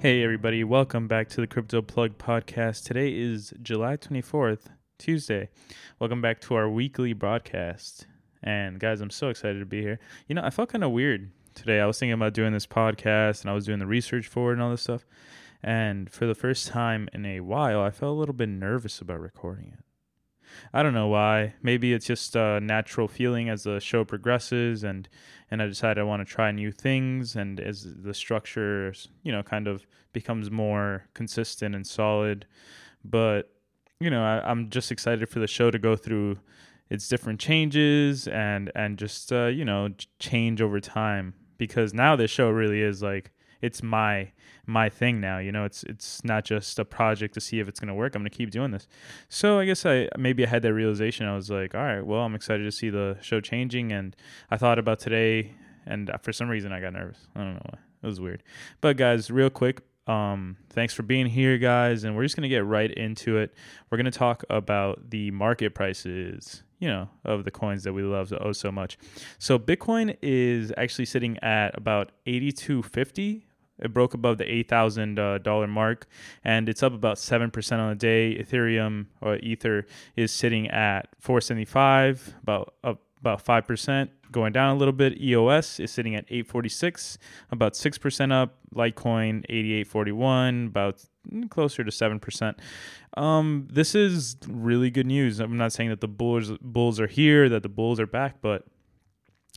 Hey, everybody, welcome back to the Crypto Plug podcast. Today is July 24th, Tuesday. Welcome back to our weekly broadcast. And guys, I'm so excited to be here. You know, I felt kind of weird today. I was thinking about doing this podcast and I was doing the research for it and all this stuff. And for the first time in a while, I felt a little bit nervous about recording it. I don't know why. Maybe it's just a natural feeling as the show progresses, and and I decided I want to try new things, and as the structure, you know, kind of becomes more consistent and solid. But you know, I, am just excited for the show to go through its different changes and and just uh, you know change over time because now this show really is like it's my my thing now. You know, it's it's not just a project to see if it's going to work. I'm going to keep doing this. So I guess I maybe I had that realization. I was like, all right, well, I'm excited to see the show changing, and I thought about today, and for some reason I got nervous. I don't know why. It was weird. But guys, real quick, um, thanks for being here, guys, and we're just gonna get right into it. We're gonna talk about the market prices you know, of the coins that we love oh so much. So Bitcoin is actually sitting at about 8250 it broke above the $8,000 uh, mark and it's up about 7% on the day. Ethereum or Ether is sitting at 475, about up about 5%, going down a little bit. EOS is sitting at 846, about 6% up. Litecoin 8841, about closer to 7%. Um, this is really good news. I'm not saying that the bulls bulls are here, that the bulls are back, but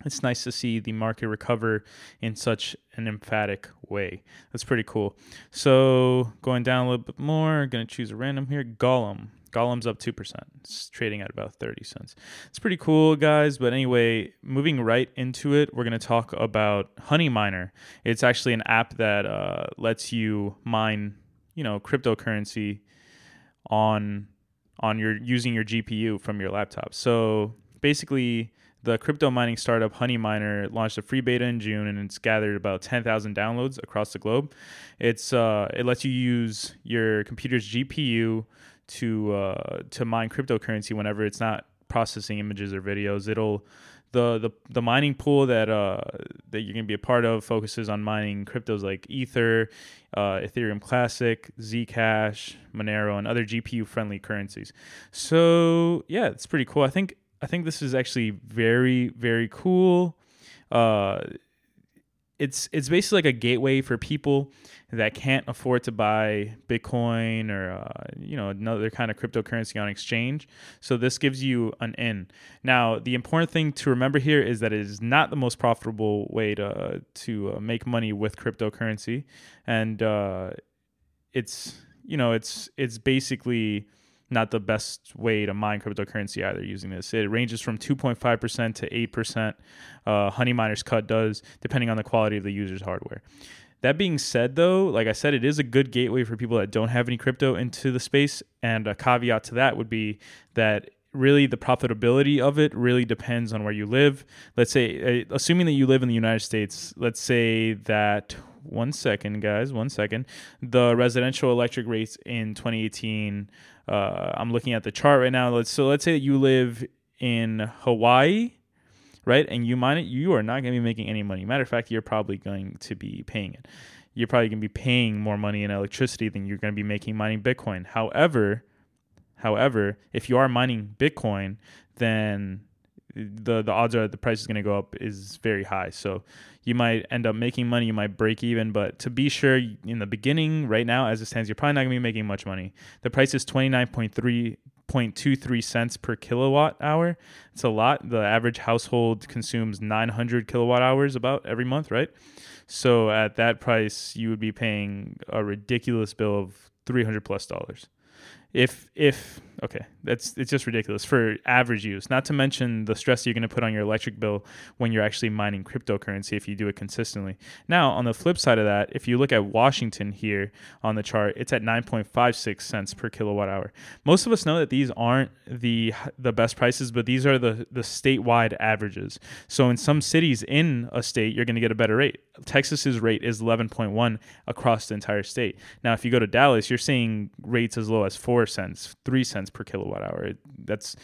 it's nice to see the market recover in such an emphatic way. That's pretty cool. So going down a little bit more, going to choose a random here. Golem. Golem's up 2%. It's trading at about 30 cents. It's pretty cool, guys. But anyway, moving right into it, we're going to talk about Honeyminer. It's actually an app that uh, lets you mine, you know, cryptocurrency on on your using your GPU from your laptop. So basically the crypto mining startup Honeyminer launched a free beta in June, and it's gathered about 10,000 downloads across the globe. It's uh, it lets you use your computer's GPU to uh, to mine cryptocurrency whenever it's not processing images or videos. It'll the the, the mining pool that uh, that you're gonna be a part of focuses on mining cryptos like Ether, uh, Ethereum Classic, Zcash, Monero, and other GPU friendly currencies. So yeah, it's pretty cool. I think I think this is actually very very cool. Uh, it's it's basically like a gateway for people that can't afford to buy Bitcoin or uh, you know another kind of cryptocurrency on exchange. So this gives you an in. Now the important thing to remember here is that it is not the most profitable way to to uh, make money with cryptocurrency, and uh, it's you know it's it's basically not the best way to mine cryptocurrency either using this. It ranges from 2.5% to 8%. Uh, Honeyminer's cut does, depending on the quality of the user's hardware. That being said, though, like I said, it is a good gateway for people that don't have any crypto into the space. And a caveat to that would be that really the profitability of it really depends on where you live. Let's say, uh, assuming that you live in the United States, let's say that one second, guys, one second. The residential electric rates in 2018 uh, I'm looking at the chart right now. Let's so let's say you live in Hawaii, right? And you mine it, you are not going to be making any money. Matter of fact, you're probably going to be paying it. You're probably going to be paying more money in electricity than you're going to be making mining Bitcoin. However, however, if you are mining Bitcoin, then the the odds are that the price is going to go up is very high. So you might end up making money, you might break even, but to be sure, in the beginning, right now, as it stands, you're probably not going to be making much money. The price is twenty nine point three point two three cents per kilowatt hour. It's a lot. The average household consumes 900 kilowatt hours about every month, right? So at that price, you would be paying a ridiculous bill of 300 plus dollars if if okay that's it's just ridiculous for average use not to mention the stress you're going to put on your electric bill when you're actually mining cryptocurrency if you do it consistently. Now on the flip side of that if you look at washington here on the chart it's at 9.56 cents per kilowatt hour. Most of us know that these aren't the the best prices but these are the the statewide averages. So in some cities in a state you're going to get a better rate. Texas's rate is 11.1 across the entire state. Now if you go to dallas you're seeing rates as low as 4 four cents, three cents per kilowatt hour. That's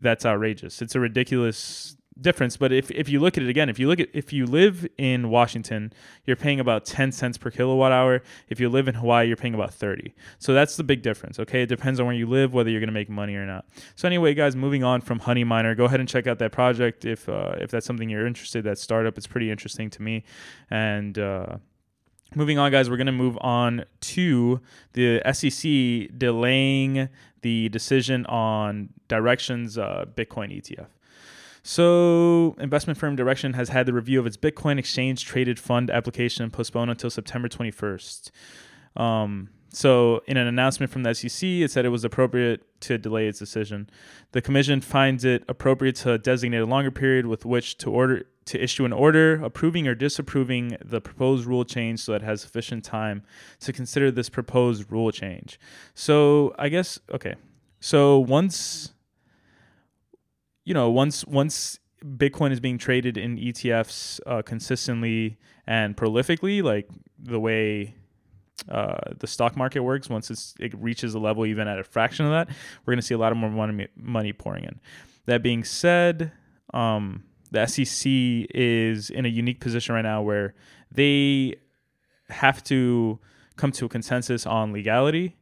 that's outrageous. It's a ridiculous difference. But if if you look at it again, if you look at if you live in Washington, you're paying about 10 cents per kilowatt hour. If you live in Hawaii, you're paying about 30. So that's the big difference. Okay, it depends on where you live, whether you're gonna make money or not. So anyway, guys, moving on from Honeyminer, go ahead and check out that project if uh, if that's something you're interested. That startup, it's pretty interesting to me, and. Uh, Moving on, guys, we're going to move on to the SEC delaying the decision on Direxion's uh, Bitcoin ETF. So, investment firm Direxion has had the review of its Bitcoin exchange traded fund application postponed until September 21st. Um, so, in an announcement from the SEC, it said it was appropriate to delay its decision. The commission finds it appropriate to designate a longer period with which to order to issue an order approving or disapproving the proposed rule change so that it has sufficient time to consider this proposed rule change. So, I guess okay. So, once you know, once once Bitcoin is being traded in ETFs uh, consistently and prolifically, like the way uh, the stock market works, once it's it reaches a level even at a fraction of that, we're going to see a lot of more money money pouring in. That being said, um, the SEC is in a unique position right now where they have to come to a consensus on legality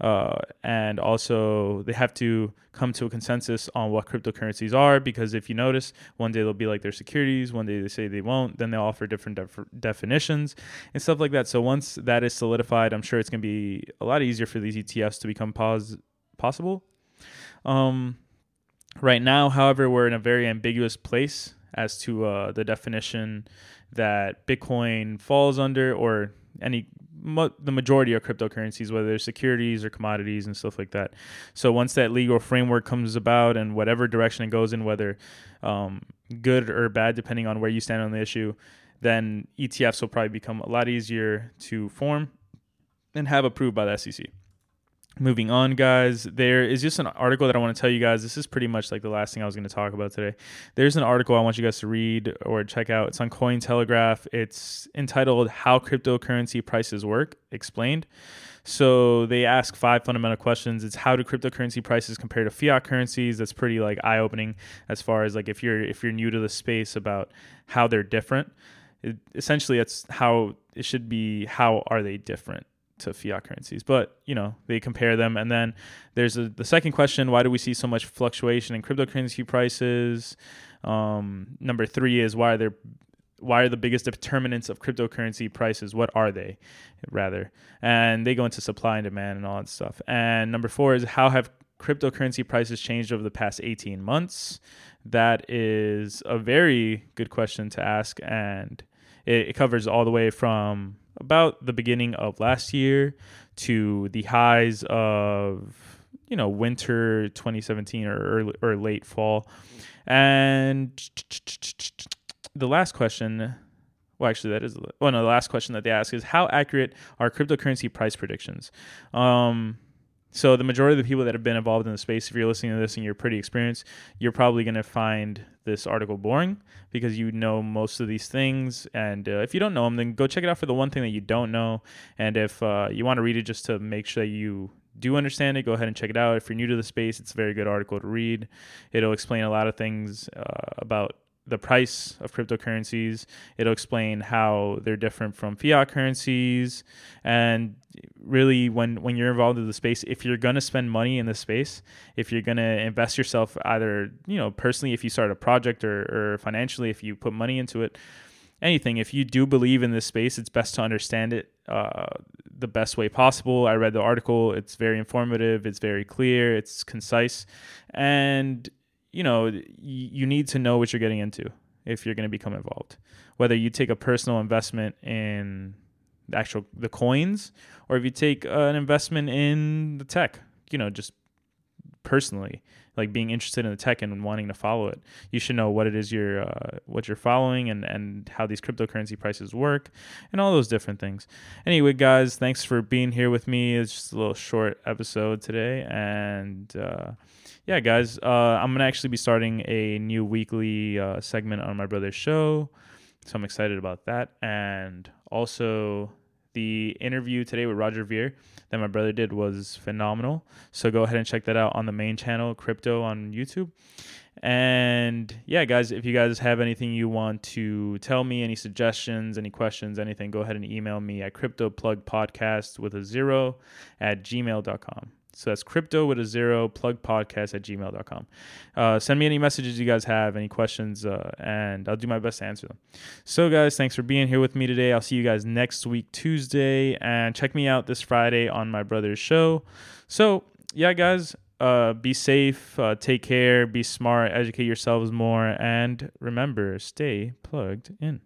uh, and also, they have to come to a consensus on what cryptocurrencies are because if you notice, one day they'll be like their securities, one day they say they won't, then they'll offer different def- definitions and stuff like that. So, once that is solidified, I'm sure it's going to be a lot easier for these ETFs to become pos- possible. Um, right now, however, we're in a very ambiguous place as to uh, the definition that Bitcoin falls under or any mo- the majority of cryptocurrencies, whether they're securities or commodities and stuff like that. So once that legal framework comes about and whatever direction it goes in, whether um, good or bad, depending on where you stand on the issue, then ETFs will probably become a lot easier to form and have approved by the SEC moving on guys there is just an article that i want to tell you guys. This is pretty much like the last thing i was going to talk about today. There's an article i want you guys to read or check out. It's on cointelegraph. It's entitled how cryptocurrency prices work explained. So they ask five fundamental questions. It's how do cryptocurrency prices compare to fiat currencies? That's pretty like eye-opening as far as like if you're if you're new to the space about how they're different. It, essentially it's how it should be how are they different to fiat currencies. But you know they compare them, and then there's a, the second question: Why do we see so much fluctuation in cryptocurrency prices? Um, number three is why are there why are the biggest determinants of cryptocurrency prices? What are they, rather? And they go into supply and demand and all that stuff. And number four is how have cryptocurrency prices changed over the past 18 months? That is a very good question to ask, and it, it covers all the way from about the beginning of last year to the highs of you know winter 2017 or early or late fall. And the last question well actually that is well no the last question that they ask is how accurate are cryptocurrency price predictions? Um so the majority of the people that have been involved in the space, if you're listening to this and you're pretty experienced, you're probably going to find this article boring because you know most of these things. And uh, if you don't know them, then go check it out for the one thing that you don't know. And if uh, you want to read it just to make sure that you do understand it, go ahead and check it out. If you're new to the space, it's a very good article to read. It'll explain a lot of things uh, about the price of cryptocurrencies. It'll explain how they're different from fiat currencies. And really, when, when you're involved in the space, if you're going to spend money in the space, if you're going to invest yourself either, you know, personally, if you start a project or, or financially, if you put money into it, anything, if you do believe in this space, it's best to understand it uh, the best way possible. I read the article. It's very informative. It's very clear. It's concise. And you know, you need to know what you're getting into if you're going to become involved. Whether you take a personal investment in the actual the coins, or if you take uh, an investment in the tech, you know, just personally, like being interested in the tech and wanting to follow it, you should know what it is you're uh, what you're following and and how these cryptocurrency prices work and all those different things. Anyway, guys, thanks for being here with me. It's just a little short episode today, and. Uh, yeah, guys, uh, I'm gonna actually be starting a new weekly uh, segment on my brother's show, so I'm excited about that. And also, the interview today with Roger Ver that my brother did was phenomenal. So go ahead and check that out on the main channel, Crypto on YouTube. And And yeah, guys, if you guys have anything you want to tell me, any suggestions, any questions, anything, go ahead and email me at cryptoplugpodcast with a zero at gmail.com. So that's crypto with a zero plug podcast at gmail.com. Uh, send me any messages you guys have, any questions, uh, and I'll do my best to answer them. So, guys, thanks for being here with me today. I'll see you guys next week, Tuesday, and check me out this Friday on my brother's show. So, yeah, guys, uh, be safe, uh, take care, be smart, educate yourselves more, and remember, stay plugged in.